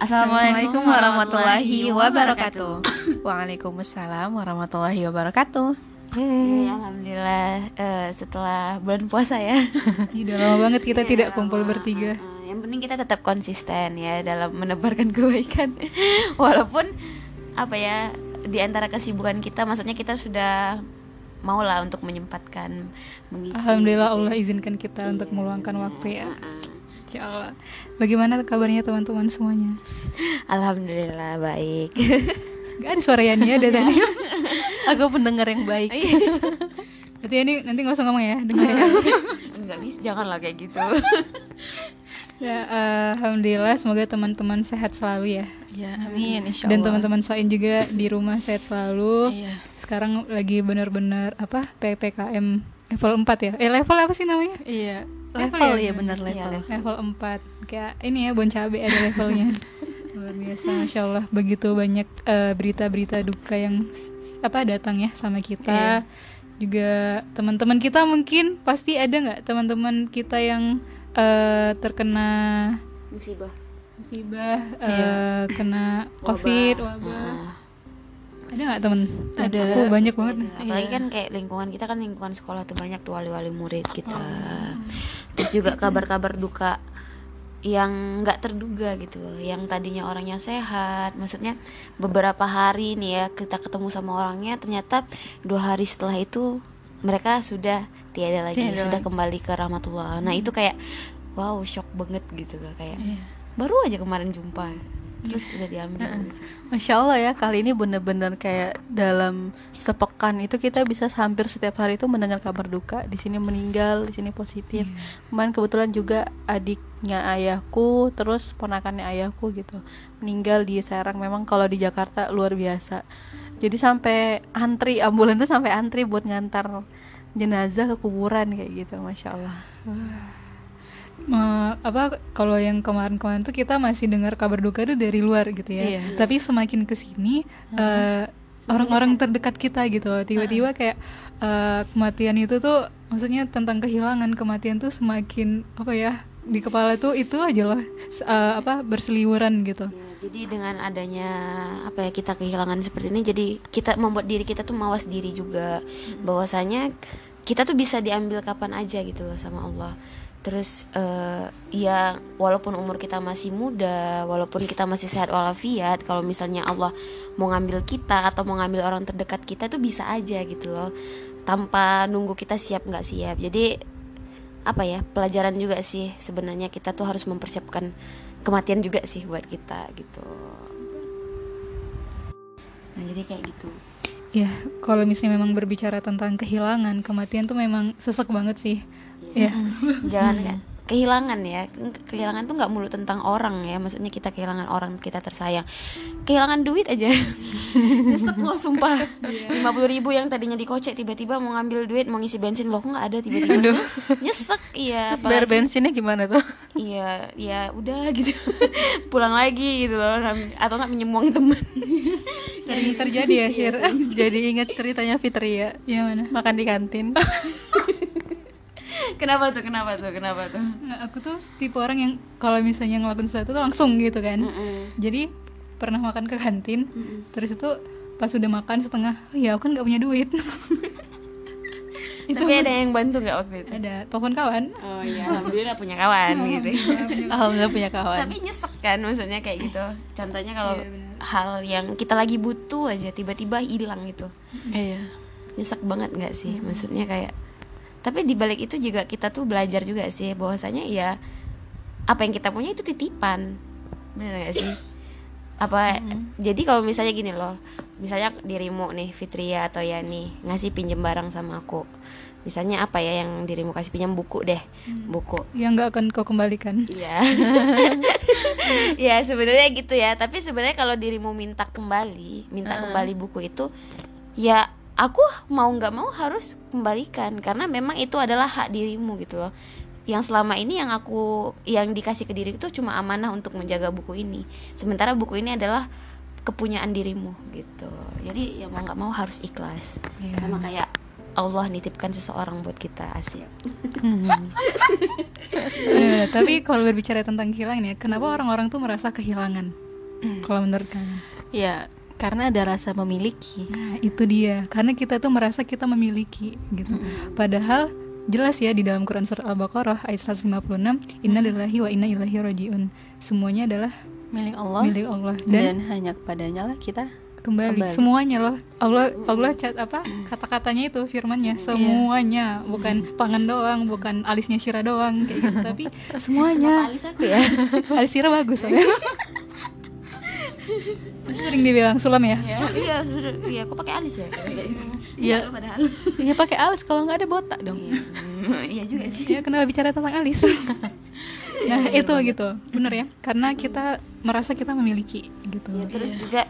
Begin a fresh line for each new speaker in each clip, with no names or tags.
Assalamualaikum warahmatullahi wabarakatuh. Waalaikumsalam warahmatullahi wabarakatuh.
Hey, alhamdulillah uh, setelah bulan puasa ya.
Udah lama banget kita yeah, tidak kumpul bertiga.
Uh, yang penting kita tetap konsisten ya dalam menebarkan kebaikan. Walaupun apa ya di antara kesibukan kita, maksudnya kita sudah mau lah untuk menyempatkan
mengisi. Alhamdulillah Allah izinkan kita yeah. untuk meluangkan waktu ya. Insya Allah. Bagaimana kabarnya teman-teman semuanya?
Alhamdulillah baik.
Gak ada suara Yani ada tadi.
Aku pendengar yang baik.
Berarti ini nanti nggak usah ngomong ya, dengar ya.
Enggak bisa, janganlah kayak gitu.
ya, uh, alhamdulillah semoga teman-teman sehat selalu ya.
Ya, amin insya
Dan teman-teman Soin juga di rumah sehat selalu. Iya. Sekarang lagi benar-benar apa? PPKM level 4 ya. Eh level apa sih namanya?
Iya. Level, level ya, ya benar level.
Iya, level. level 4. Kayak ini ya bon cabe ada levelnya. luar biasa masya allah begitu banyak uh, berita-berita duka yang apa datang ya sama kita yeah. juga teman-teman kita mungkin pasti ada nggak teman-teman kita yang uh, terkena
musibah
musibah yeah. Iya. uh, kena covid wabah uh. Ada nggak temen
ada
aku banyak banget
ada. apalagi yeah. kan kayak lingkungan kita kan lingkungan sekolah tuh banyak tuh wali-wali murid kita oh. terus juga kabar-kabar duka yang nggak terduga gitu loh yang tadinya orangnya sehat maksudnya beberapa hari nih ya kita ketemu sama orangnya ternyata dua hari setelah itu mereka sudah tiada lagi tiada. sudah kembali ke rahmatullah nah hmm. itu kayak wow shock banget gitu kayak yeah. baru aja kemarin jumpa terus udah diambil nah,
masya allah ya kali ini bener-bener kayak dalam sepekan itu kita bisa hampir setiap hari itu mendengar kabar duka di sini meninggal di sini positif. Hmm. kemarin kebetulan juga adiknya ayahku terus ponakannya ayahku gitu meninggal di Serang. Memang kalau di Jakarta luar biasa. Jadi sampai antri ambulan tuh sampai antri buat ngantar jenazah ke kuburan kayak gitu masya allah
uh, apa kalau yang kemarin-kemarin tuh kita masih dengar kabar duka itu dari luar gitu ya. Iya. Tapi semakin ke sini uh, orang-orang terdekat kita gitu tiba-tiba kayak uh, kematian itu tuh maksudnya tentang kehilangan kematian tuh semakin apa ya di kepala tuh itu aja loh. Uh, apa berseliweran gitu.
Ya, jadi dengan adanya apa ya kita kehilangan seperti ini jadi kita membuat diri kita tuh mawas diri juga. Bahwasanya kita tuh bisa diambil kapan aja gitu loh sama Allah terus uh, ya walaupun umur kita masih muda walaupun kita masih sehat walafiat kalau misalnya Allah mau ngambil kita atau mau ngambil orang terdekat kita tuh bisa aja gitu loh. Tanpa nunggu kita siap nggak siap. Jadi apa ya pelajaran juga sih sebenarnya kita tuh harus mempersiapkan kematian juga sih buat kita gitu. Nah jadi kayak gitu.
Ya kalau misalnya memang berbicara tentang kehilangan kematian tuh memang sesek banget sih
ya jangan kan kehilangan ya. Kehilangan tuh nggak mulu tentang orang ya. Maksudnya kita kehilangan orang kita tersayang. Kehilangan duit aja. Nyesek loh sumpah. Iya. lima puluh ribu yang tadinya dikocek tiba-tiba mau ngambil duit mau ngisi bensin. Loh kok nggak ada tiba-tiba? Nyesek iya.
Bayar bensinnya gimana tuh?
Iya ya udah gitu. Pulang lagi gitu loh. Atau nggak minjem uang temen.
Sering terjadi ya Shir.
Jadi inget ceritanya Fitri ya
yang mana?
Makan di kantin
kenapa tuh? Kenapa tuh? Kenapa tuh?
Nah, aku tuh tipe orang yang kalau misalnya ngelakuin sesuatu tuh langsung gitu kan. Mm -mm. jadi pernah makan ke kantin mm -mm. terus itu pas udah makan setengah oh, ya aku kan nggak punya duit.
Itu tapi ada yang bantu nggak waktu itu?
Ada. Telepon kawan.
Oh iya alhamdulillah punya kawan gitu
alhamdulillah punya kawan.
Tapi nyesek kan maksudnya kayak gitu. Contohnya kalau iya, hal yang kita lagi butuh aja tiba-tiba hilang itu
iya.
Nyesek banget nggak sih? Maksudnya kayak tapi di balik itu juga kita tuh belajar juga sih bahwasanya ya apa yang kita punya itu titipan. Benar gak sih? Apa mm-hmm. jadi kalau misalnya gini loh misalnya dirimu nih Fitria atau Yani ngasih pinjem barang sama aku. Misalnya apa ya yang dirimu kasih? Pinjam buku deh hmm. buku.
Yang nggak akan kau kembalikan.
Ya ya sebenarnya gitu ya. Tapi sebenarnya kalau dirimu minta kembali minta uh. kembali buku itu ya aku mau nggak mau harus kembalikan karena memang itu adalah hak dirimu gitu loh. Yang selama ini yang aku yang dikasih ke diri itu cuma amanah untuk menjaga buku ini. Sementara buku ini adalah kepunyaan dirimu gitu. Jadi ya mau nggak mau harus ikhlas. Yeah. sama kayak Allah nitipkan seseorang buat kita asik. Hmm.
uh, tapi kalau berbicara tentang kehilangan ya kenapa orang-orang tuh merasa kehilangan? Kalau menurut kalian?
Ya karena ada rasa memiliki.
Nah itu dia. Karena kita tuh merasa kita memiliki gitu. Padahal jelas ya di dalam Quran surat Al-Baqarah ayat 156 Inna lillahi wa inna ilaihi rajiun. Semuanya adalah
milik Allah
milik Allah.
Dan,
dan,
hanya kepadanya lah kita
kembali.
kembali.
semuanya loh. Allah Allah cat apa kata-katanya itu firmannya. Semuanya. Bukan tangan doang bukan alisnya Syira doang kayak gitu. Tapi semuanya.
Alis aku ya.
Alis Syira bagus Masih sering dibilang sulam ya?
Iya sebenernya iya aku pakai alis ya.
Iya.
Padahal.
Ya pakai alis. Kalau nggak ada botak dong.
Iya. Juga sih.
Ya kenapa bicara tentang alis? Nah itu gitu. Bener ya? Karena kita merasa kita memiliki gitu.
Ya, terus juga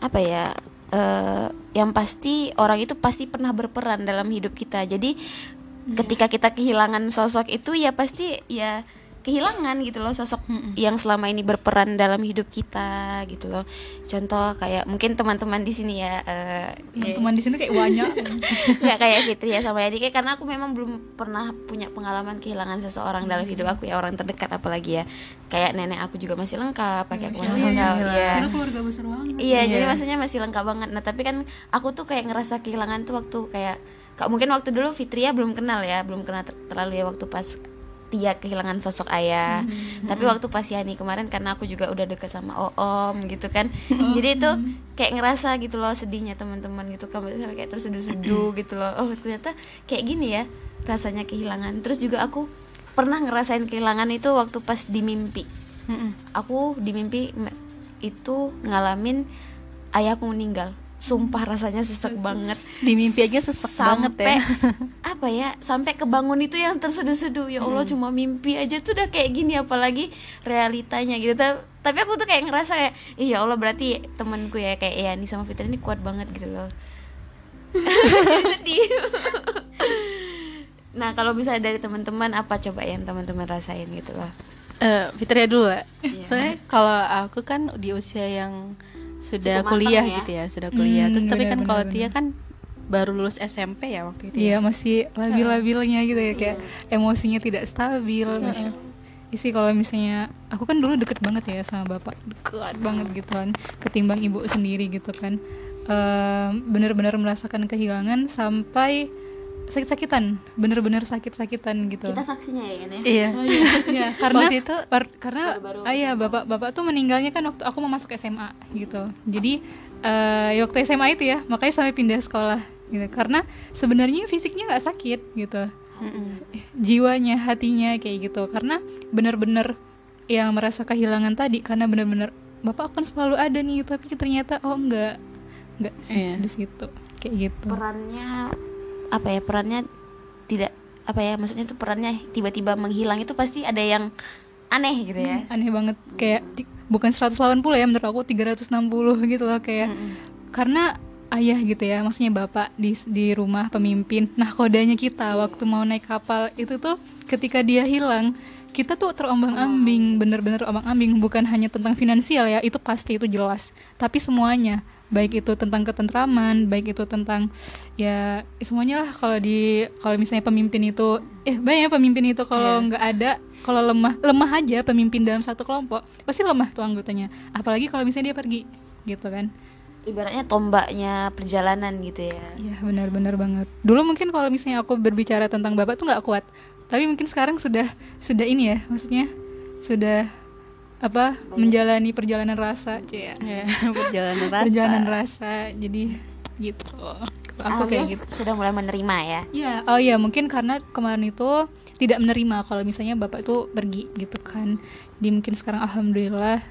apa ya eh, yang pasti orang itu pasti pernah berperan dalam hidup kita. Jadi ketika kita kehilangan sosok itu ya pasti ya kehilangan gitu loh sosok yang selama ini berperan dalam hidup kita gitu loh. Contoh kayak mungkin teman-teman di sini ya eh,
teman-teman di sini kayak banyak.
Nggak kayak gitu ya sama Yadi karena aku memang belum pernah punya pengalaman kehilangan seseorang dalam hidup aku ya orang terdekat apalagi ya. Kayak nenek aku juga masih lengkap kakek aku masih lengkap ya
Syira keluarga besar banget.
Iya, jadi maksudnya masih lengkap banget. Nah, tapi kan aku tuh kayak ngerasa kehilangan tuh waktu kayak mungkin waktu dulu Fitria belum kenal ya, belum kenal ter- terlalu ya waktu pas dia kehilangan sosok ayah. Tapi waktu pas Yani kemarin karena aku juga udah deket sama Oom gitu kan. Jadi itu kayak ngerasa gitu loh sedihnya teman-teman gitu kan kayak terseduh-seduh gitu loh. Oh, ternyata kayak gini ya rasanya kehilangan. Terus juga aku pernah ngerasain kehilangan itu waktu pas di mimpi
Mm-mm.
aku di mimpi itu ngalamin ayahku meninggal sumpah rasanya sesek banget.
Di mimpi aja sesek banget ya.
Apa ya sampai kebangun itu yang terseduh-seduh. Ya Allah cuma mimpi aja tuh udah kayak gini apalagi realitanya gitu. Ta- tapi aku tuh kayak ngerasa kayak iya Allah berarti temanku ya kayak Yani sama Fitri ini kuat banget gitu loh. Sedih. Nah kalau misalnya dari teman-teman apa coba yang teman-teman rasain gitu loh?
Eh, Fitria dulu ya.
Iya.
Soalnya kalau aku kan di usia yang sudah
Cukup
kuliah
ya.
gitu ya, sudah kuliah.
Hmm,
Terus tapi
benar,
kan kalau. Tia kan baru lulus SMP ya waktu itu.
Iya
ya.
masih labil-labilnya gitu ya kayak emosinya tidak stabil. Masya- Isi kalau misalnya aku kan dulu deket banget ya sama bapak deket banget gitu kan ketimbang ibu sendiri gitu kan Em, bener-bener merasakan kehilangan sampai sakit-sakitan bener-bener sakit-sakitan gitu.
kita saksinya ya kan ya
Iya.
Oh iya, iya, karena
Waktu itu
par- karena
Baru-baru
ah, iya bapak bapak tuh meninggalnya kan waktu aku mau masuk SMA gitu. Jadi eh ya waktu SMA itu ya makanya sampai pindah sekolah gitu. Karena sebenarnya fisiknya nggak sakit gitu,
Mm-mm.
jiwanya hatinya kayak gitu. Karena benar-benar yang merasa kehilangan tadi karena benar-benar bapak akan selalu ada nih tapi ternyata oh enggak enggak sih
Iya.
di situ kayak gitu.
perannya apa ya perannya tidak apa ya maksudnya itu perannya tiba-tiba menghilang itu pasti ada yang aneh gitu ya.
Aneh banget. Kayak bukan 180 ya menurut aku 360 gitu loh kayak karena ayah gitu ya maksudnya bapak di di rumah pemimpin. Nah kodanya kita waktu mau naik kapal itu tuh ketika dia hilang kita tuh terombang-ambing bener-bener ombang-ambing bukan hanya tentang finansial ya itu pasti itu jelas. Tapi semuanya baik itu tentang ketentraman baik itu tentang ya semuanya lah kalau di kalau misalnya pemimpin itu eh banyak ya pemimpin itu kalau nggak ada kalau lemah lemah aja pemimpin dalam satu kelompok pasti lemah tuh anggotanya. Apalagi kalau misalnya dia pergi gitu kan.
Ibaratnya tombaknya perjalanan gitu ya.
Iya benar-benar banget. Dulu mungkin kalau misalnya aku berbicara tentang bapak tuh nggak kuat, tapi mungkin sekarang sudah sudah ini ya, maksudnya sudah apa menjalani perjalanan rasa, cia.
Ya, perjalanan rasa.
Perjalanan rasa, jadi gitu. Kalau aku kayak
Alias
gitu.
sudah mulai menerima ya
Ya, oh iya mungkin karena kemarin itu tidak menerima kalau misalnya bapak itu pergi gitu kan. Jadi mungkin sekarang alhamdulillah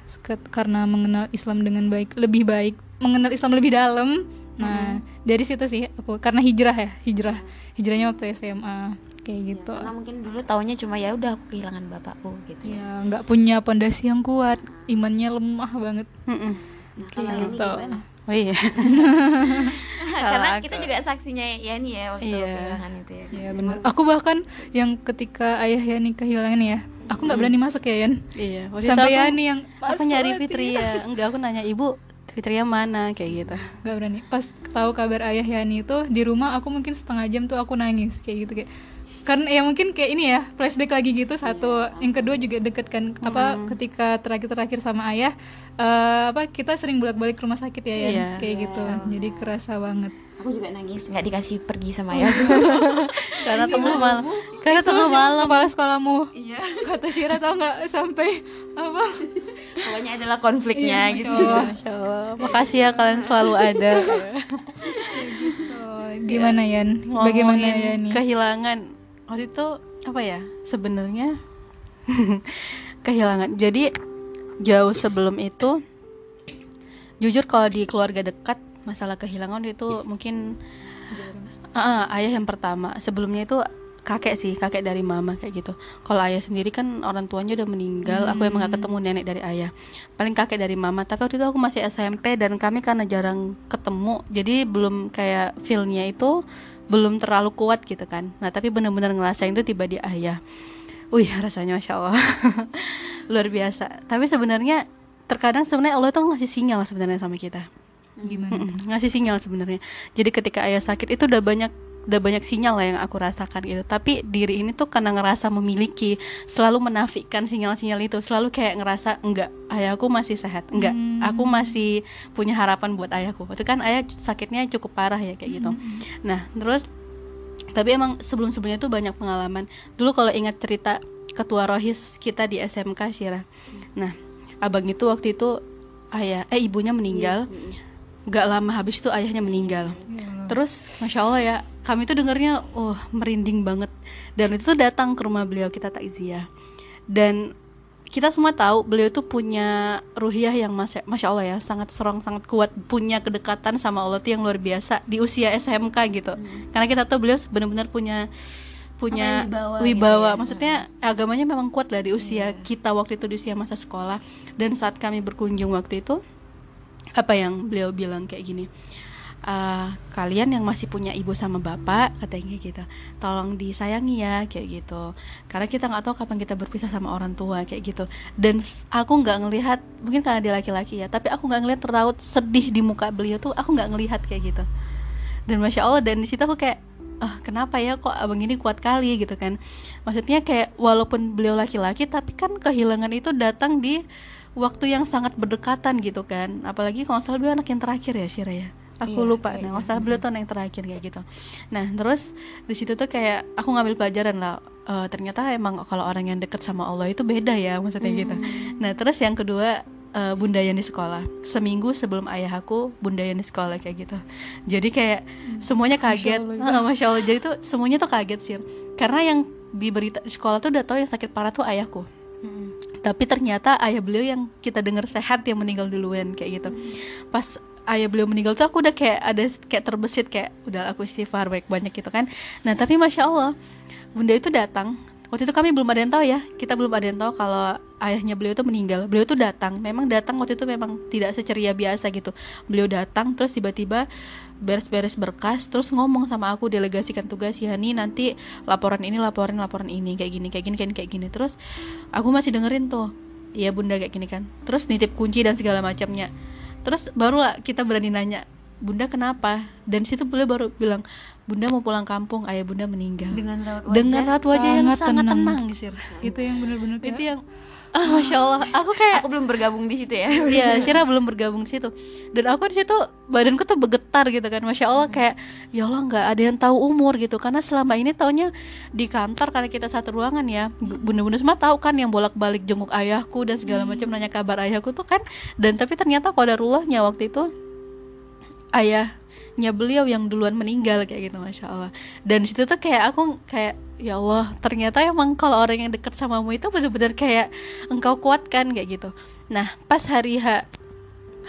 karena mengenal Islam dengan baik, lebih baik, mengenal Islam lebih dalam. Nah, dari situ sih aku karena hijrah ya, hijrah. Hijrahnya waktu SMA kayak gitu.
karena mungkin dulu taunya cuma ya udah aku kehilangan bapakku gitu ya
Ya, nggak punya pondasi yang kuat, imannya lemah banget.
Mm-mm.
nah,
Kayak
kalau ini
gitu.
Oh iya.
karena
aku-
kita juga saksinya ya nih ya waktu
Iya.
kehilangan itu ya
Ya benar. Aku bahkan yang ketika ayah Yani kehilangan ya, aku nggak berani masuk ya Yan.
Iya.
Sampai
aku-
Yani yang
aku
"Mas,
nyari
Soti."
Fitri ya. Enggak, aku nanya ibu Fitria mana kayak gitu
Gak berani pas tahu kabar ayah Yani itu di rumah aku mungkin setengah jam tuh aku nangis kayak gitu kayak karena ya mungkin kayak ini ya flashback lagi gitu satu yang kedua juga deket kan apa ketika terakhir-terakhir sama ayah eh, apa kita sering bolak-balik ke rumah sakit ya Yan?
Iya.
kayak gitu jadi kerasa banget.
Aku juga nangis. Nggak dikasih pergi sama ayah.
karena tengah malam. Karena tengah malam.
Kepala sekolahmu. Iya. Kata Syira tau nggak sampai apa?
Pokoknya adalah konfliknya
Iya,
gitu.
Masya Allah.
Masya Allah. makasih ya kalian selalu ada.
Oh, gimana Yan? Bagaimana
Ngomongin
Yani
kehilangan waktu itu apa ya sebenarnya kehilangan. Jadi jauh sebelum itu jujur kalau di keluarga dekat masalah kehilangan itu mungkin Ah, ayah yang pertama. Sebelumnya itu kakek sih kakek dari mama kayak gitu. Kalau ayah sendiri kan orang tuanya udah meninggal aku emang gak ketemu nenek dari ayah. Paling kakek dari mama. Tapi waktu itu aku masih SMP dan kami karena jarang ketemu. Jadi belum kayak feelnya itu belum terlalu kuat gitu kan. Nah tapi bener-bener ngerasain itu tiba di ayah. Wih rasanya masya Allah. Luar biasa. Tapi sebenarnya terkadang sebenarnya Allah tuh ngasih sinyal sebenarnya sama kita.
Gimana
ngasih sinyal sebenarnya. Jadi ketika ayah sakit itu udah banyak udah banyak sinyal lah yang aku rasakan gitu. Tapi diri ini tuh karena ngerasa memiliki, selalu menafikan sinyal-sinyal itu, selalu kayak ngerasa enggak, ayahku masih sehat, enggak,
Hmm.
aku masih punya harapan buat ayahku. Itu kan ayah sakitnya cukup parah ya kayak gitu. Nah, terus tapi emang sebelum-sebelumnya tuh banyak pengalaman. Dulu kalau ingat cerita ketua rohis kita di SMK Syira. Nah, abang itu waktu itu ayah eh ibunya meninggal. Gak lama habis itu ayahnya meninggal.
Ya Allah.
Terus masya Allah ya, kami tuh dengernya, oh merinding banget. Dan itu tuh datang ke rumah beliau kita takziah. Dan kita semua tahu beliau tuh punya ruhiyah yang masya, masya Allah ya sangat strong sangat kuat punya kedekatan sama Allah tuh yang luar biasa di usia SMK gitu. Karena kita tahu beliau benar-benar punya punya
Apa, wibawa
wibawa,
gitu ya.
maksudnya agamanya memang kuat lah di usia kita waktu itu di usia masa sekolah. Dan saat kami berkunjung waktu itu apa yang beliau bilang kayak gini "Ah, kalian yang masih punya ibu sama bapak katanya gitu. Tolong disayangi ya kayak gitu. Karena kita nggak tahu kapan kita berpisah sama orang tua kayak gitu. Dan aku nggak ngelihat mungkin karena dia laki-laki ya tapi aku nggak ngelihat terlaut sedih di muka beliau tuh aku nggak ngelihat kayak gitu. Dan masya allah dan di situ aku kayak ah kenapa ya kok abang ini kuat kali gitu kan. Maksudnya kayak walaupun beliau laki-laki tapi kan kehilangan itu datang di waktu yang sangat berdekatan gitu kan. Apalagi kalau salah beliau anak yang terakhir ya Syira ya aku
Iya,
lupa.
iya,
nah salah beliau tuh yang terakhir kayak gitu. Nah terus di situ tuh kayak aku ngambil pelajaran lah. Eh, ternyata emang kalau orang yang deket sama Allah itu beda ya maksudnya gitu. Nah terus yang kedua eh, bunda yang di sekolah. Seminggu sebelum ayah aku bunda yang di sekolah kayak gitu. Jadi kayak semuanya kaget.
Allah,
Heeh, masya Allah. Jadi tuh semuanya tuh kaget sih. Karena yang di berita di sekolah tuh udah tahu yang sakit parah tuh ayahku. Tapi ternyata ayah beliau yang kita dengar sehat yang meninggal duluan kayak gitu. Pas ayah beliau meninggal tuh aku udah kayak ada kayak terbesit kayak udah aku istighfar baik banyak gitu kan. Nah tapi masya Allah bunda itu datang. Waktu itu kami belum ada yang tahu ya kita belum ada yang tahu kalau ayahnya beliau itu meninggal. Beliau tuh datang memang datang waktu itu memang tidak seceria biasa gitu. Beliau datang terus tiba-tiba beres-beres berkas terus ngomong sama aku delegasikan tugas ya nih nanti laporan ini laporan laporan ini kayak gini kayak gini kayak gini kayak gini. Terus aku masih dengerin tuh iya bunda kayak gini kan. Terus nitip kunci dan segala macamnya terus barulah kita berani nanya bunda kenapa? Dan situ beliau baru bilang bunda mau pulang kampung ayah bunda meninggal.
Dengan raut wajah
dengan raut wajah yang
sangat
sangat
tenang.
tenang
itu yang benar-benar
itu yang ah masya allah aku kayak
aku belum bergabung di situ ya
Iya, Sira belum bergabung di situ. Dan aku di situ badanku tuh bergetar gitu kan. Masya Allah kayak ya Allah nggak ada yang tahu umur gitu. Karena selama ini taunya di kantor karena kita satu ruangan ya. Bunda-bunda semua tahu kan yang bolak-balik jenguk ayahku dan segala macam nanya kabar ayahku tuh kan. Dan tapi ternyata kodarullahnya waktu itu ayahnya beliau yang duluan meninggal kayak gitu masya Allah dan situ tuh kayak aku kayak ya Allah ternyata emang kalau orang yang dekat samamu itu benar-benar kayak engkau kuatkan kayak gitu. Nah pas hari H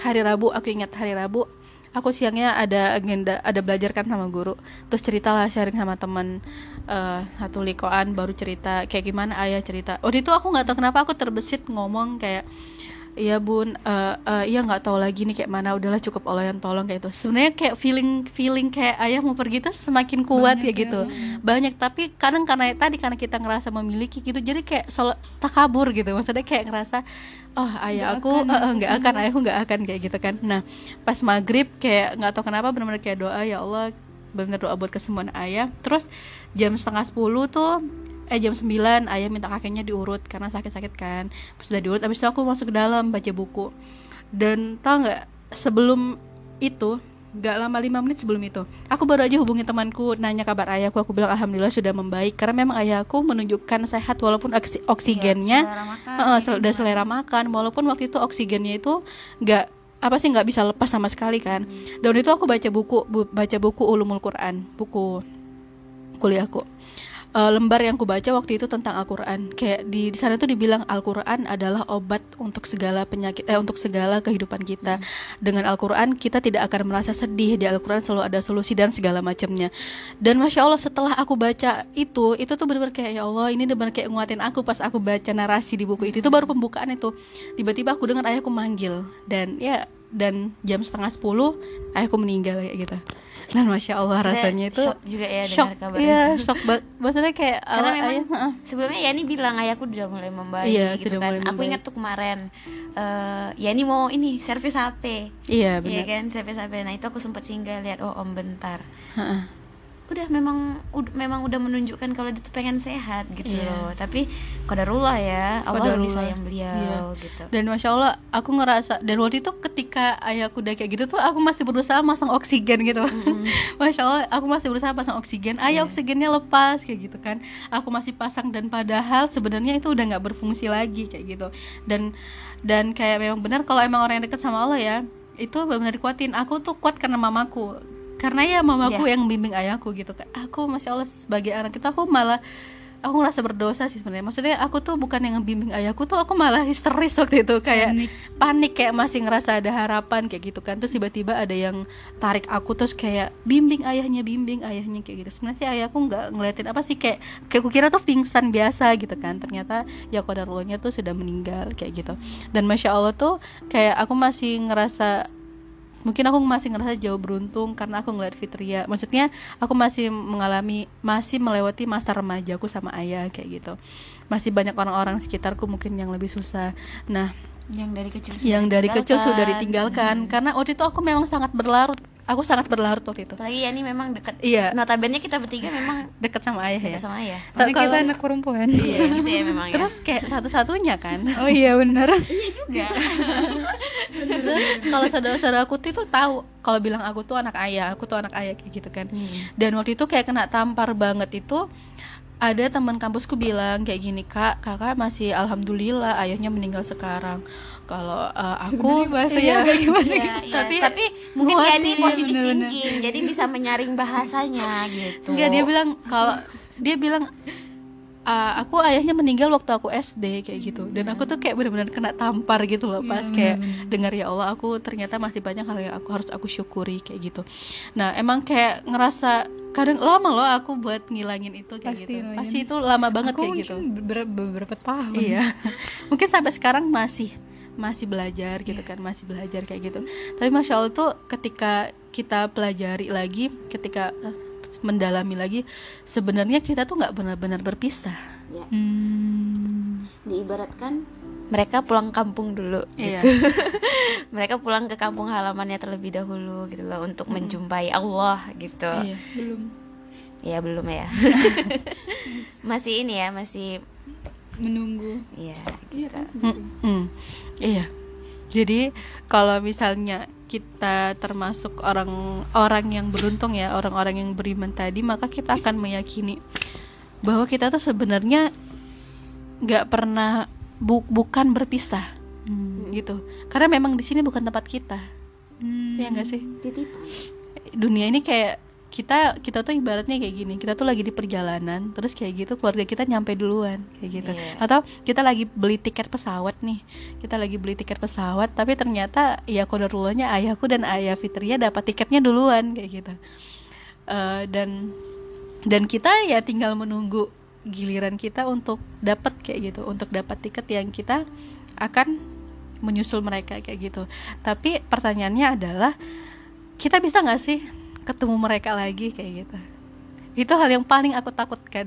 hari Rabu aku ingat hari Rabu aku siangnya ada agenda ada belajar kan sama guru. Terus ceritalah sharing sama teman eh, satu likoan baru cerita kayak gimana ayah cerita. Waktu itu aku nggak tahu kenapa aku terbesit ngomong kayak iya bun. Uh, uh, iya nggak tahu lagi nih kayak mana. Udahlah cukup Allah yang tolong kayak itu sebenarnya kayak feeling feeling kayak ayah mau pergi tuh semakin kuat ya gitu. ya. banyak tapi kadang karena tadi karena kita ngerasa memiliki gitu jadi kayak sol takabur gitu. Maksudnya kayak ngerasa oh ayah gak aku nggak akan, uh, uh, ayahku nggak akan kayak gitu kan. Nah pas maghrib kayak nggak tahu kenapa benar-benar kayak doa ya Allah benar doa buat kesembuhan ayah. Terus jam setengah sepuluh tuh eh jam 9 ayah minta kakinya diurut karena sakit-sakit kan. Pas udah diurut abis itu aku masuk ke dalam baca buku. Dan tau nggak sebelum itu nggak lama lima menit sebelum itu aku baru aja hubungi temanku nanya kabar ayahku. Aku bilang alhamdulillah sudah membaik. Karena memang ayahku menunjukkan sehat walaupun oksi oksigennya iya, selera makan, uh, sel udah selera makan. Walaupun waktu itu oksigennya itu nggak apa sih nggak bisa lepas sama sekali kan. Hmm. dan itu aku baca buku bu, baca buku ulumul Quran buku kuliahku uh, lembar yang kubaca waktu itu tentang Al-Qur'an. Kayak di di sana tuh dibilang Al-Qur'an adalah obat untuk segala penyakit eh untuk segala kehidupan kita. Dengan Al-Qur'an kita tidak akan merasa sedih. Di Al-Qur'an selalu ada solusi dan segala macamnya. Dan Masya Allah setelah aku baca itu, itu tuh benar-benar kayak ya Allah, ini benar kayak nguatin aku pas aku baca narasi di buku itu. Itu baru pembukaan itu. Tiba-tiba aku dengar ayahku manggil dan ya dan jam setengah sepuluh ayahku meninggal kayak gitu dan masya Allah rasanya itu
shock juga ya
shock,
dengar kabar
iya, itu. shock banget maksudnya kayak
karena memang ayah, uh, sebelumnya ya ini bilang ayahku udah mulai membaik
iya,
gitu
sudah
kan.
mulai
aku ingat tuh kemarin uh, ya ini mau ini servis HP
iya
benar. iya kan servis HP nah itu aku sempat singgah lihat oh om bentar. Uh -uh udah memang udah, memang udah menunjukkan kalau dia tuh pengen sehat gitu yeah. loh tapi kodarullah ya Allah kodarullah. lebih sayang beliau yeah. gitu
dan masya Allah aku ngerasa dan waktu itu ketika ayahku udah kayak gitu tuh aku masih berusaha masang oksigen gitu mm -hmm. masya Allah aku masih berusaha pasang oksigen ayah yeah. oksigennya lepas kayak gitu kan aku masih pasang dan padahal sebenarnya itu udah nggak berfungsi lagi kayak gitu dan dan kayak memang benar kalau emang orang yang dekat sama Allah ya itu benar-benar dikuatin aku tuh kuat karena mamaku karena ya mamaku yeah. yang bimbing ayahku gitu kan aku masya allah sebagai anak itu aku malah aku ngerasa berdosa sih sebenarnya. Maksudnya aku tuh bukan yang bimbing ayahku tuh aku malah histeris waktu itu kayak panik. panik kayak masih ngerasa ada harapan kayak gitu kan. Terus tiba-tiba ada yang tarik aku terus kayak bimbing ayahnya bimbing ayahnya kayak gitu. Sebenarnya sih ayahku nggak ngeliatin apa sih kayak kayak aku kira tuh pingsan biasa gitu kan. Ternyata ya kodarullah tuh sudah meninggal kayak gitu. Dan masya allah tuh kayak aku masih ngerasa mungkin aku masih ngerasa jauh beruntung karena aku ngeliat Fitria. Maksudnya aku masih mengalami masih melewati masa remajaku sama ayah kayak gitu. Masih banyak orang-orang sekitarku mungkin yang lebih susah. Nah
yang dari kecil
yang dari kecil sudah ditinggalkan. Hmm. karena waktu itu aku memang sangat berlarut aku sangat berlarut waktu itu.
Apalagi ya ini memang dekat.
Iya.
Notabene kita bertiga memang
dekat sama ayah
ya. sama ayah.
Tapi kita anak perempuan.
Iya gitu ya memang
ya. Terus kayak satu-satunya kan.
Oh iya benar.
iya juga.
Terus kalau saudara-saudara aku tuh tahu kalau bilang aku tuh anak ayah, aku tuh anak ayah kayak gitu kan. Hmm. Dan waktu itu kayak kena tampar banget itu ada teman kampusku bilang kayak gini kak kakak masih alhamdulillah ayahnya meninggal sekarang. Kalau uh, aku
bahasanya iya, gimana
iya, gitu. Iya. tapi tapi mungkin jadi positif thinking jadi bisa menyaring bahasanya gitu.
Enggak dia bilang kalau dia bilang uh, aku ayahnya meninggal waktu aku SD kayak gitu. Dan aku tuh kayak benar-benar kena tampar gitu loh pas hmm. kayak dengar ya Allah aku ternyata masih banyak hal yang aku harus aku syukuri kayak gitu. Nah emang kayak ngerasa kadang lama loh aku buat ngilangin itu kayak pasti, gitu. pasti itu lama banget
aku
kayak gitu.
beberapa, beberapa tahun.
Iya. Mungkin sampai sekarang masih masih belajar gitu kan masih belajar kayak gitu. Tapi masya allah tuh ketika kita pelajari lagi ketika mendalami lagi sebenarnya kita tuh nggak benar-benar berpisah ya.
hmm. diibaratkan mereka pulang kampung dulu iya. gitu. mereka pulang ke kampung halamannya terlebih dahulu gitu loh untuk hmm. menjumpai Allah gitu
iya, belum
ya belum ya masih ini ya masih
menunggu
iya gitu.
iya, hmm, iya jadi kalau misalnya kita termasuk orang-orang yang beruntung ya orang-orang yang beriman tadi maka kita akan meyakini bahwa kita tuh sebenarnya nggak pernah bu bukan berpisah. Hmm. gitu. Karena memang di sini bukan tempat kita. Hmm. ya nggak sih? Dunia ini kayak kita kita tuh ibaratnya kayak gini kita tuh lagi di perjalanan terus kayak gitu keluarga kita nyampe duluan kayak gitu. Yeah. atau kita lagi beli tiket pesawat nih kita lagi beli tiket pesawat tapi ternyata ya kodarullahnya ayahku dan ayah Fitria dapat tiketnya duluan kayak gitu. Uh, dan dan kita ya tinggal menunggu giliran kita untuk dapat kayak gitu untuk dapat tiket yang kita akan menyusul mereka kayak gitu. Tapi pertanyaannya adalah kita bisa nggak sih ketemu mereka lagi kayak gitu. Itu hal yang paling aku takutkan.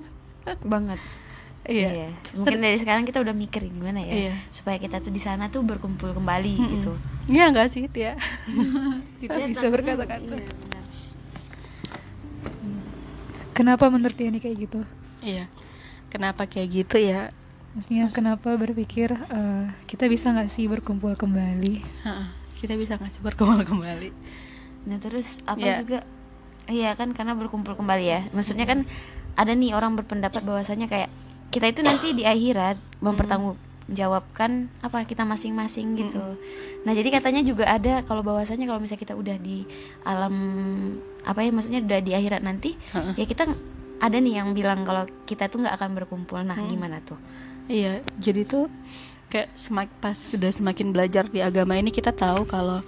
Banget.
Iya.
Iya. Mungkin dari sekarang kita udah mikir gimana ya
Iya.
supaya kita tuh di sana tuh berkumpul kembali
Mm-mm.
gitu.
iya nggak sih Tia?
Tidak bisa berkata-kata.
Iya, benar.
kenapa menurut Tiani kayak gitu?
Iya. Kenapa kayak gitu ya?
Maksudnya kenapa berpikir eh, kita bisa nggak sih berkumpul kembali?
Heeh, kita bisa ngasih berkumpul kembali
Nah terus apa
Iya.
juga? Iya kan karena berkumpul kembali ya. Maksudnya kan ada nih orang berpendapat bahwasanya kayak Kita itu nanti di akhirat mempertanggungjawabkan apa kita masing-masing gitu. Nah jadi katanya juga ada kalau bahwasanya kalau misalnya kita udah di alam Apa ya maksudnya udah di akhirat nanti. Ya kita ada nih yang bilang kalau kita tuh nggak akan berkumpul. Nah gimana tuh?
Iya, jadi tuh kayak semak pas sudah semakin belajar di agama ini kita tahu kalau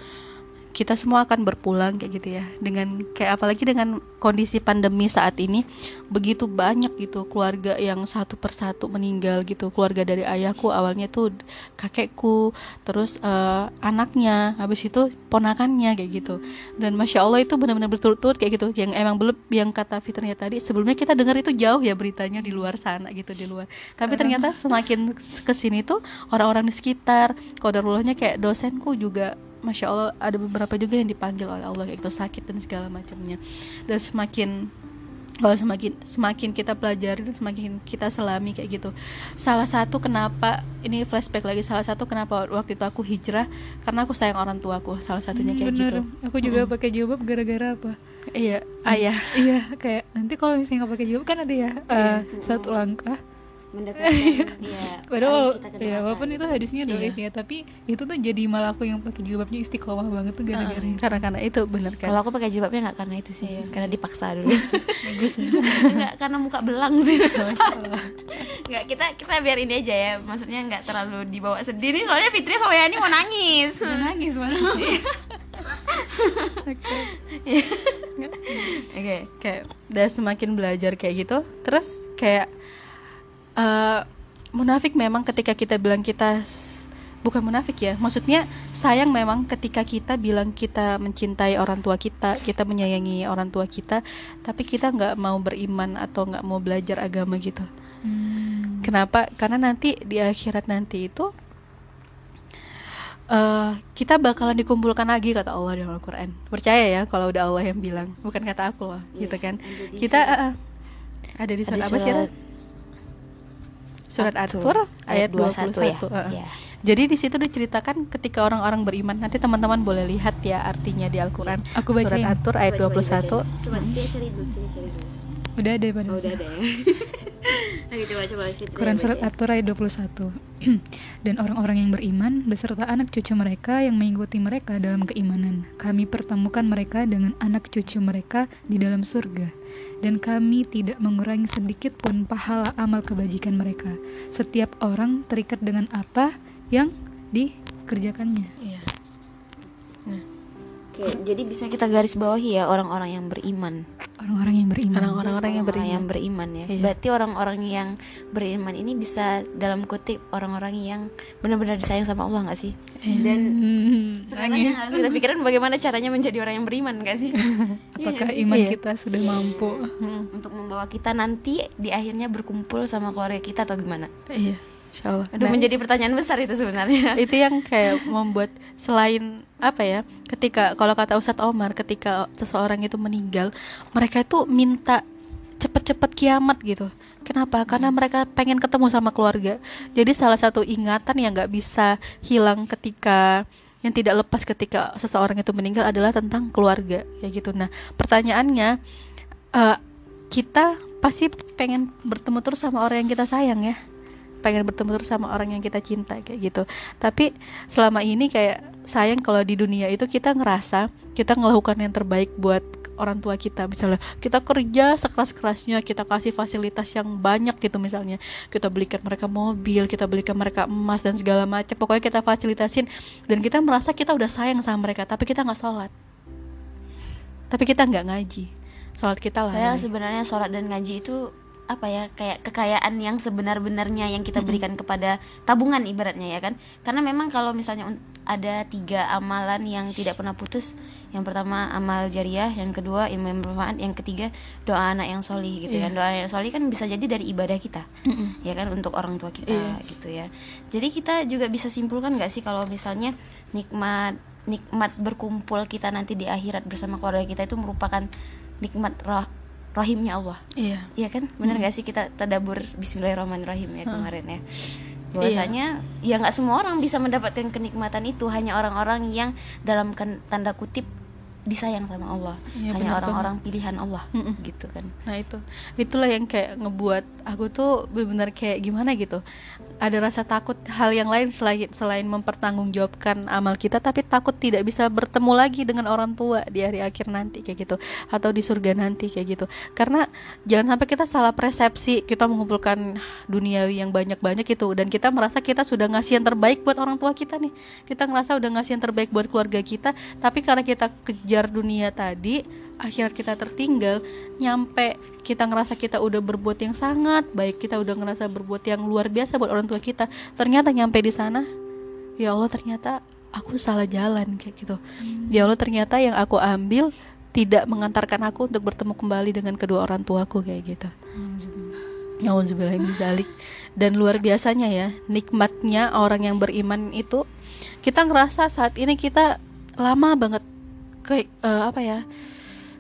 kita semua akan berpulang kayak gitu ya. Dengan kayak apalagi dengan kondisi pandemi saat ini begitu banyak gitu keluarga yang satu persatu meninggal gitu. Keluarga dari ayahku awalnya tuh kakekku, terus eh, anaknya, habis itu ponakannya kayak gitu. Dan masya Allah itu benar-benar berturut-turut kayak gitu. Yang emang belum yang kata fitrnya tadi sebelumnya kita dengar itu jauh ya beritanya di luar sana gitu di luar tapi ternyata semakin ke sini tuh orang-orang di sekitar kodarullahnya kayak dosenku juga masya Allah ada beberapa juga yang dipanggil oleh Allah kayak gitu sakit dan segala macamnya. Dan semakin kalau semakin semakin kita pelajari dan semakin kita selami kayak gitu. Salah satu kenapa ini flashback lagi salah satu kenapa waktu itu aku hijrah karena aku sayang orang tuaku salah satunya
Hmm,
kayak
bener.
gitu.
Aku juga pakai jilbab gara-gara apa?
Iya ayah.
Iya kayak nanti kalau misalnya nggak pakai jilbab kan ada ya eh, satu langkah
Mendekatkan ya
Padahal ya walaupun itu hadisnya doif
Iya.
ya, tapi itu tuh jadi malah aku yang pakai jilbabnya istiqomah banget tuh gara-gara itu.
karena karena itu bener kan
Kalau aku pakai jilbabnya nggak karena itu sih,
Iya.
karena dipaksa dulu.
Bagus ya.
Nggak karena muka belang sih. Nggak kita kita biar ini aja ya, maksudnya nggak terlalu dibawa sedih nih. Soalnya Fitri sama Yani mau nangis.
Udah nangis malah.
Oke.
kayak udah semakin belajar kayak gitu terus kayak eh munafik memang ketika kita bilang kita bukan munafik ya maksudnya sayang memang ketika kita bilang kita mencintai orang tua kita kita menyayangi orang tua kita tapi kita nggak mau beriman atau nggak mau belajar agama gitu
Hmm.
Kenapa? Karena nanti di akhirat nanti itu eh kita bakalan dikumpulkan lagi kata Allah di Al-Qur'an. Percaya ya kalau udah Allah yang bilang, bukan kata aku loh,
Iya,
gitu kan. Kita eh, eh, ada di surat apa sih? Ra?
surat
Surat
At-Tur
ayat 21.
ya.
eh, eh.
Iya.
Jadi di situ diceritakan ketika orang-orang beriman, nanti teman-teman boleh lihat ya artinya di Al-Qur'an.
Aku
Surat
bacain.
At-Tur ayat
Coba, coba
21.
dibacain. Coba dia cari dulu, dia cari dulu.
Udah ada pada.
Oh, udah ada ya. Oke, coba coba
Quran surat. At-Tur ayat 21 Dan orang-orang yang beriman beserta anak cucu mereka yang mengikuti mereka dalam keimanan Kami pertemukan mereka dengan anak cucu mereka di dalam surga Dan kami tidak mengurangi sedikit pun pahala amal kebajikan mereka Setiap orang terikat dengan apa yang dikerjakannya
Iya.
Oke, jadi bisa kita garis bawahi ya orang-orang yang beriman.
Orang-orang yang beriman
Orang-orang yang
Orang-orang yang
beriman.
beriman ya.
Iya.
Berarti orang-orang yang beriman ini bisa dalam kutip orang-orang yang benar-benar disayang sama Allah nggak sih? Dan
Hmm,
sekarang yang harus kita pikirin bagaimana caranya menjadi orang yang beriman nggak sih?
Apakah iman
Iya.
kita sudah mampu
Hmm,
Untuk membawa kita nanti di akhirnya berkumpul sama keluarga kita atau gimana?
Iya. Insyaallah.
Aduh
Nah,
menjadi pertanyaan besar itu sebenarnya.
itu yang kayak membuat selain apa ya ketika kalau kata Ustadz Omar ketika seseorang itu meninggal mereka itu minta cepet-cepet kiamat gitu. Kenapa? Karena mereka pengen ketemu sama keluarga. Jadi salah satu ingatan yang nggak bisa hilang ketika yang tidak lepas ketika seseorang itu meninggal adalah tentang keluarga ya gitu. Nah pertanyaannya eh, kita pasti pengen bertemu terus sama orang yang kita sayang ya pengen bertemu terus sama orang yang kita cinta kayak gitu. Tapi selama ini kayak sayang kalau di dunia itu kita ngerasa kita melakukan yang terbaik buat orang tua kita. Misalnya kita kerja sekeras-kerasnya kita kasih fasilitas yang banyak gitu misalnya. Kita belikan mereka mobil kita belikan mereka emas dan segala macam. Pokoknya kita fasilitasin dan kita merasa kita udah sayang sama mereka tapi kita nggak sholat. Tapi kita nggak ngaji. Sholat kita lah.
Sebenarnya sholat dan ngaji itu apa ya kayak kekayaan yang sebenar-benarnya yang kita berikan kepada tabungan ibaratnya ya kan. Karena memang kalau misalnya ada tiga amalan yang tidak pernah putus yang pertama amal jariah yang kedua ilmu yang bermanfaat yang ketiga doa anak yang solih gitu kan. Doa yang solih kan bisa jadi dari ibadah kita ya kan untuk orang tua kita gitu ya. Jadi kita juga bisa simpulkan nggak sih kalau misalnya nikmat nikmat berkumpul kita nanti di akhirat bersama keluarga kita itu merupakan nikmat rah- rahimnya Allah.
Iya.
Iya kan, benar nggak sih kita tadabur Bismillahirrahmanirrahim ya kemarin ya. Bahwasanya ya nggak semua orang bisa mendapatkan kenikmatan itu, hanya orang-orang yang dalam kan- tanda kutip disayang sama Allah,
Iya,
hanya orang-orang pilihan Allah,
Mm-mm.
gitu kan.
Nah itu, itulah yang kayak ngebuat aku tuh benar-benar kayak gimana gitu. Ada rasa takut hal yang lain selain selain mempertanggungjawabkan amal kita, tapi takut tidak bisa bertemu lagi dengan orang tua di hari akhir nanti kayak gitu, atau di surga nanti kayak gitu. Karena jangan sampai kita salah persepsi, kita mengumpulkan duniawi yang banyak-banyak itu, dan kita merasa kita sudah ngasih yang terbaik buat orang tua kita nih. Kita ngerasa udah ngasih yang terbaik buat keluarga kita, tapi karena kita kejar dunia tadi, akhirat kita tertinggal nyampe kita ngerasa kita udah berbuat yang sangat baik kita udah ngerasa berbuat yang luar biasa buat orang tua kita ternyata nyampe di sana ya Allah ternyata aku salah jalan kayak gitu. Ya Allah ternyata yang aku ambil tidak mengantarkan aku untuk bertemu kembali dengan kedua orang tuaku kayak gitu. Zalik. Dan luar biasanya ya, nikmatnya orang yang beriman itu kita ngerasa saat ini kita lama banget ke eh, apa ya?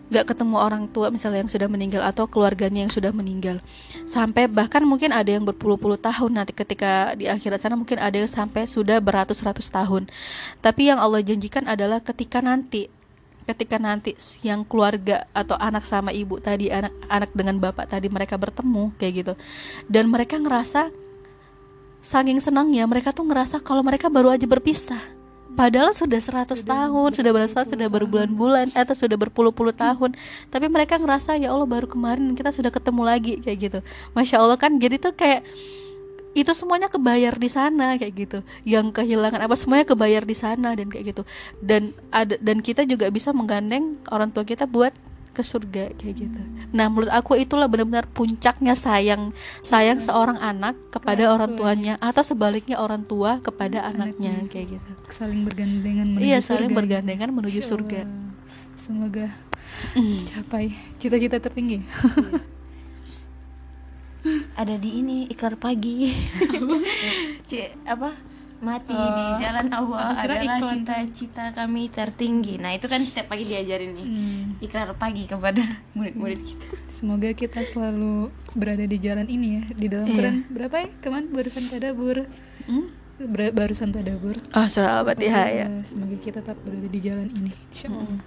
nggak ketemu orang tua misalnya yang sudah meninggal atau keluarganya yang sudah meninggal. Sampai bahkan mungkin ada yang berpuluh-puluh tahun nanti ketika di akhirat sana mungkin ada yang sampai sudah beratus-ratus tahun. Tapi yang Allah janjikan adalah ketika nanti ketika nanti yang keluarga atau anak sama ibu tadi anak anak dengan bapak tadi mereka bertemu kayak gitu. Dan mereka ngerasa saking senangnya mereka tuh ngerasa kalau mereka baru aja berpisah padahal sudah 100 tahun sudah berasa sudah berbulan-bulan atau sudah berpuluh-puluh tahun. Tapi mereka ngerasa ya Allah baru kemarin kita sudah ketemu lagi kayak gitu. Masya Allah kan? Jadi tuh kayak itu semuanya kebayar di sana kayak gitu. Yang kehilangan apa semuanya kebayar di sana dan kayak gitu. Dan ada dan kita juga bisa menggandeng orang tua kita buat ke surga kayak gitu. Nah, menurut aku itulah benar-benar puncaknya sayang sayang seorang anak kepada
orang
orang tuanya atau sebaliknya orang tua kepada anaknya kayak gitu.
saling bergandengan menuju
Iya, saling
surga.
bergandengan menuju
Masya
surga.
Allah. Semoga
Mm.
capai cita-cita tertinggi.
Ada di ini ikrar pagi. C- apa? Mati di jalan Allah adalah cita-cita kami tertinggi. Nah, itu kan setiap pagi diajarin nih.
Hmm,
Ikrar pagi kepada murid-murid kita.
Semoga kita selalu berada di jalan ini ya di dalam
Iya.
Quran berapa ya kemarin barusan tadabur
Hmm?
Ber- barusan tadabur
Oh, surah Al-Fatihah ya.
Eh, semoga kita tetap berada di jalan ini Insya Allah.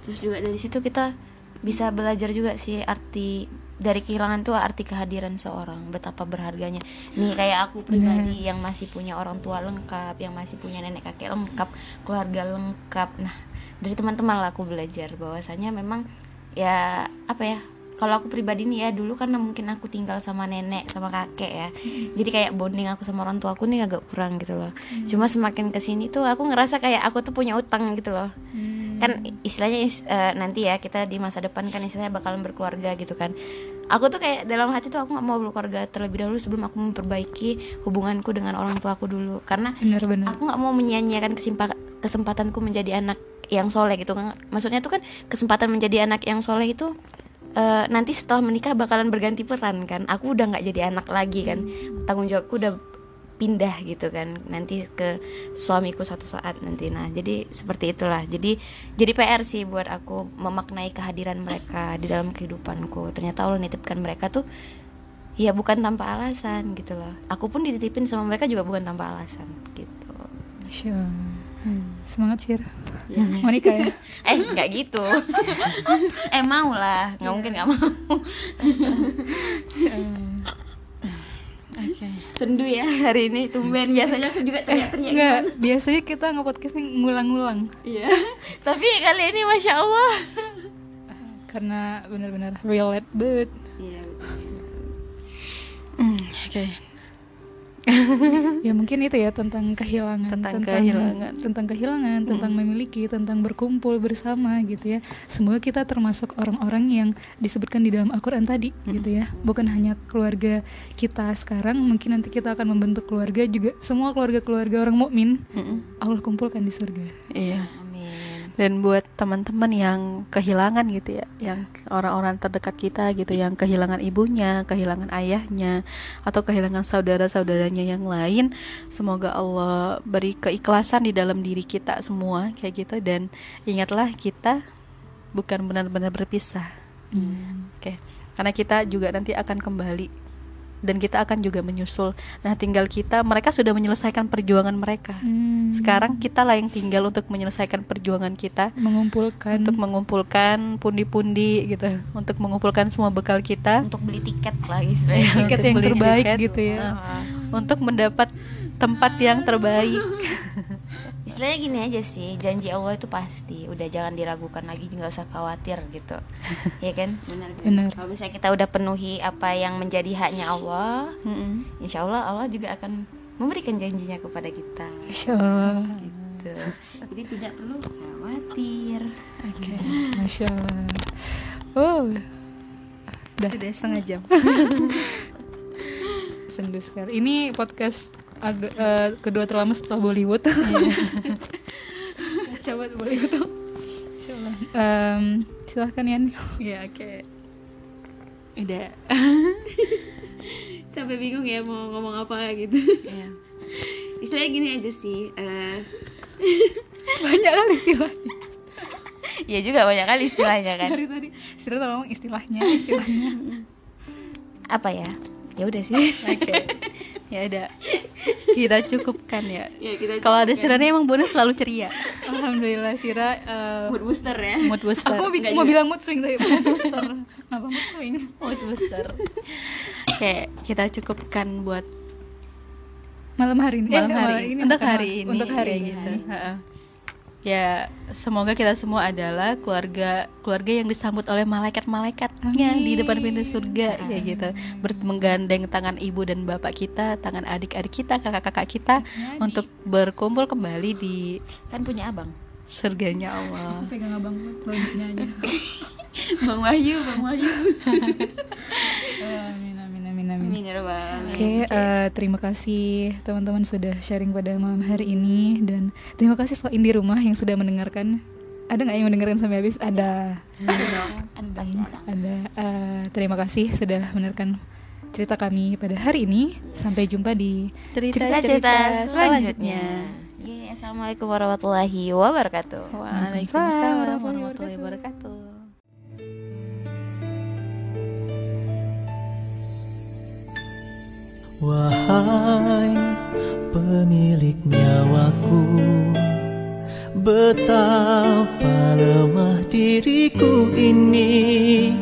Terus juga dari situ kita bisa belajar juga sih arti dari kehilangan tuh arti kehadiran seorang betapa berharganya. Nih kayak aku pribadi yang masih punya orang tua lengkap yang masih punya nenek kakek lengkap keluarga lengkap. Nah dari teman-teman lah aku belajar bahwasanya memang ya apa ya kalau aku pribadi nih ya dulu karena mungkin aku tinggal sama nenek sama kakek ya. Jadi kayak bonding aku sama orang tua aku nih agak kurang gitu loh. Cuma semakin ke sini tuh aku ngerasa kayak aku tuh punya utang gitu loh.
Hmm.
kan istilahnya is- eh, nanti ya kita di masa depan kan istilahnya bakalan berkeluarga gitu kan aku tuh kayak dalam hati tuh aku nggak mau berkeluarga terlebih dahulu sebelum aku memperbaiki hubunganku dengan orang tua aku dulu. Karena
benar-benar
aku nggak mau menyia-nyiakan kesempatanku menjadi anak yang soleh gitu. Kan maksudnya tuh kan kesempatan menjadi anak yang soleh itu eh, nanti setelah menikah bakalan berganti peran kan. Aku udah nggak jadi anak lagi kan. Tanggung jawabku udah pindah gitu kan nanti ke suamiku satu saat nanti. Nah jadi seperti itulah. Jadi jadi PR sih buat aku memaknai kehadiran mereka di dalam kehidupanku. Ternyata Allah nitipkan mereka tuh ya bukan tanpa alasan gitu loh. Aku pun dititipin sama mereka juga bukan tanpa alasan gitu.
Insya Allah. semangat Sir
Ya.
mau nikah ya?
Eh nggak gitu. Eh mau lah nggak mungkin nggak mau
Oke.
sendu ya hari ini tumben. Biasanya aku juga teriak-teriak
Enggak, biasanya kita nge-podcast ngulang-ngulang.
Iya. Tapi kali ini masya Allah.
Karena benar-benar relate banget.
Iya.
Hmm, Oke.
ya mungkin itu ya tentang kehilangan
Tentang kehilangan.
tentang kehilangan tentang memiliki tentang berkumpul bersama gitu ya semoga kita termasuk orang-orang yang disebutkan di dalam Al-Quran tadi gitu ya bukan hanya keluarga kita sekarang mungkin nanti kita akan membentuk keluarga juga semua keluarga-keluarga orang mukmin
Mm-mm.
Allah kumpulkan di surga
Iya. Dan buat teman-teman yang kehilangan gitu ya, yang orang-orang terdekat kita gitu, yang kehilangan ibunya, kehilangan ayahnya, atau kehilangan saudara-saudaranya yang lain, semoga Allah beri keikhlasan di dalam diri kita semua kayak gitu dan ingatlah kita bukan benar-benar berpisah. Oke. Karena kita juga nanti akan kembali dan kita akan juga menyusul. Nah, tinggal kita mereka sudah menyelesaikan perjuangan mereka.
Hmm.
Sekarang kita lah yang tinggal untuk menyelesaikan perjuangan kita
mengumpulkan
untuk mengumpulkan pundi-pundi gitu, untuk mengumpulkan semua bekal kita
Untuk beli tiket lah istilahnya.
tiket yang
beli
terbaik
tiket.
gitu ya
Nah, untuk mendapat tempat yang terbaik.
Istilahnya gini aja sih, janji Allah itu pasti. Udah jangan diragukan lagi, nggak usah khawatir gitu. ya kan? Benar.
Benar.
Kalau misalnya kita udah penuhi apa yang menjadi haknya Allah, insya Allah Allah juga akan memberikan janjinya kepada kita.
Insya Allah
Gitu. Jadi tidak perlu khawatir.
Oke.
Masya Allah Oh Udah
Sudah setengah jam.
sendu sekali Ini podcast agak eh, kedua terlama setelah Bollywood Coba Bollywood Allah Em, Silahkan Yan
Ya, oke. Udah.
Sampai bingung ya mau ngomong apa gitu.
Iya.
Istilahnya gini aja sih. eh,
Banyak kali istilahnya
ya juga banyak kali istilahnya kan.
Dari tadi Sira ngomong istilahnya Istilahnya
Apa ya? Ya udah sih.
Oke. Ya udah. Kita cukupkan ya.
ya kita
Kalau ada sirene emang bonus selalu ceria.
Alhamdulillah Sira eh,
mood booster ya.
Mood booster.
Aku bi- mau bilang mood swing tapi mood booster Kenapa mood swing?
mood booster. Oke, kita cukupkan buat
Malam hari ini
malam
Eh,
hari ini. Untuk hari ini.
Untuk hari
ya,
ini
gitu. Heeh. Ya, semoga kita semua adalah keluarga keluarga yang disambut oleh malaikat-malaikatnya di depan pintu surga ya gitu. Menggandeng tangan ibu dan bapak kita, tangan adik-adik kita, kakak-kakak kita untuk berkumpul kembali di
Kan punya abang.
surganya Allah.
pegang abang
Bang Wahyu, Bang Wahyu.
amin amin amin
ya rabbal alamin.
Oke, eh, terima kasih teman-teman sudah sharing pada malam hari ini dan terima kasih selain di rumah yang sudah mendengarkan. Ada nggak yang mendengarkan sampai habis? Ada,
Ada ada.
ada. Eh, terima kasih sudah mendengarkan cerita kami pada hari ini. Sampai jumpa di
Cerita-cerita selanjutnya. Ye, Assalamualaikum warahmatullahi wabarakatuh.
Waalaikumsalam warahmatullahi wabarakatuh.
Wahai pemilik nyawaku Betapa lemah diriku ini.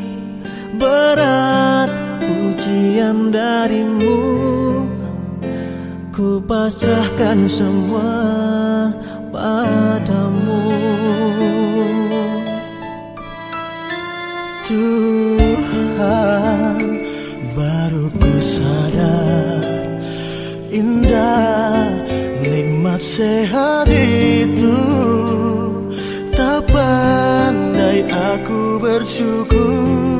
Berat ujian darimu Ku pasrahkan semua padamu. Tuhan sadar Indah nikmat sehat itu. Tak pandai aku bersyukur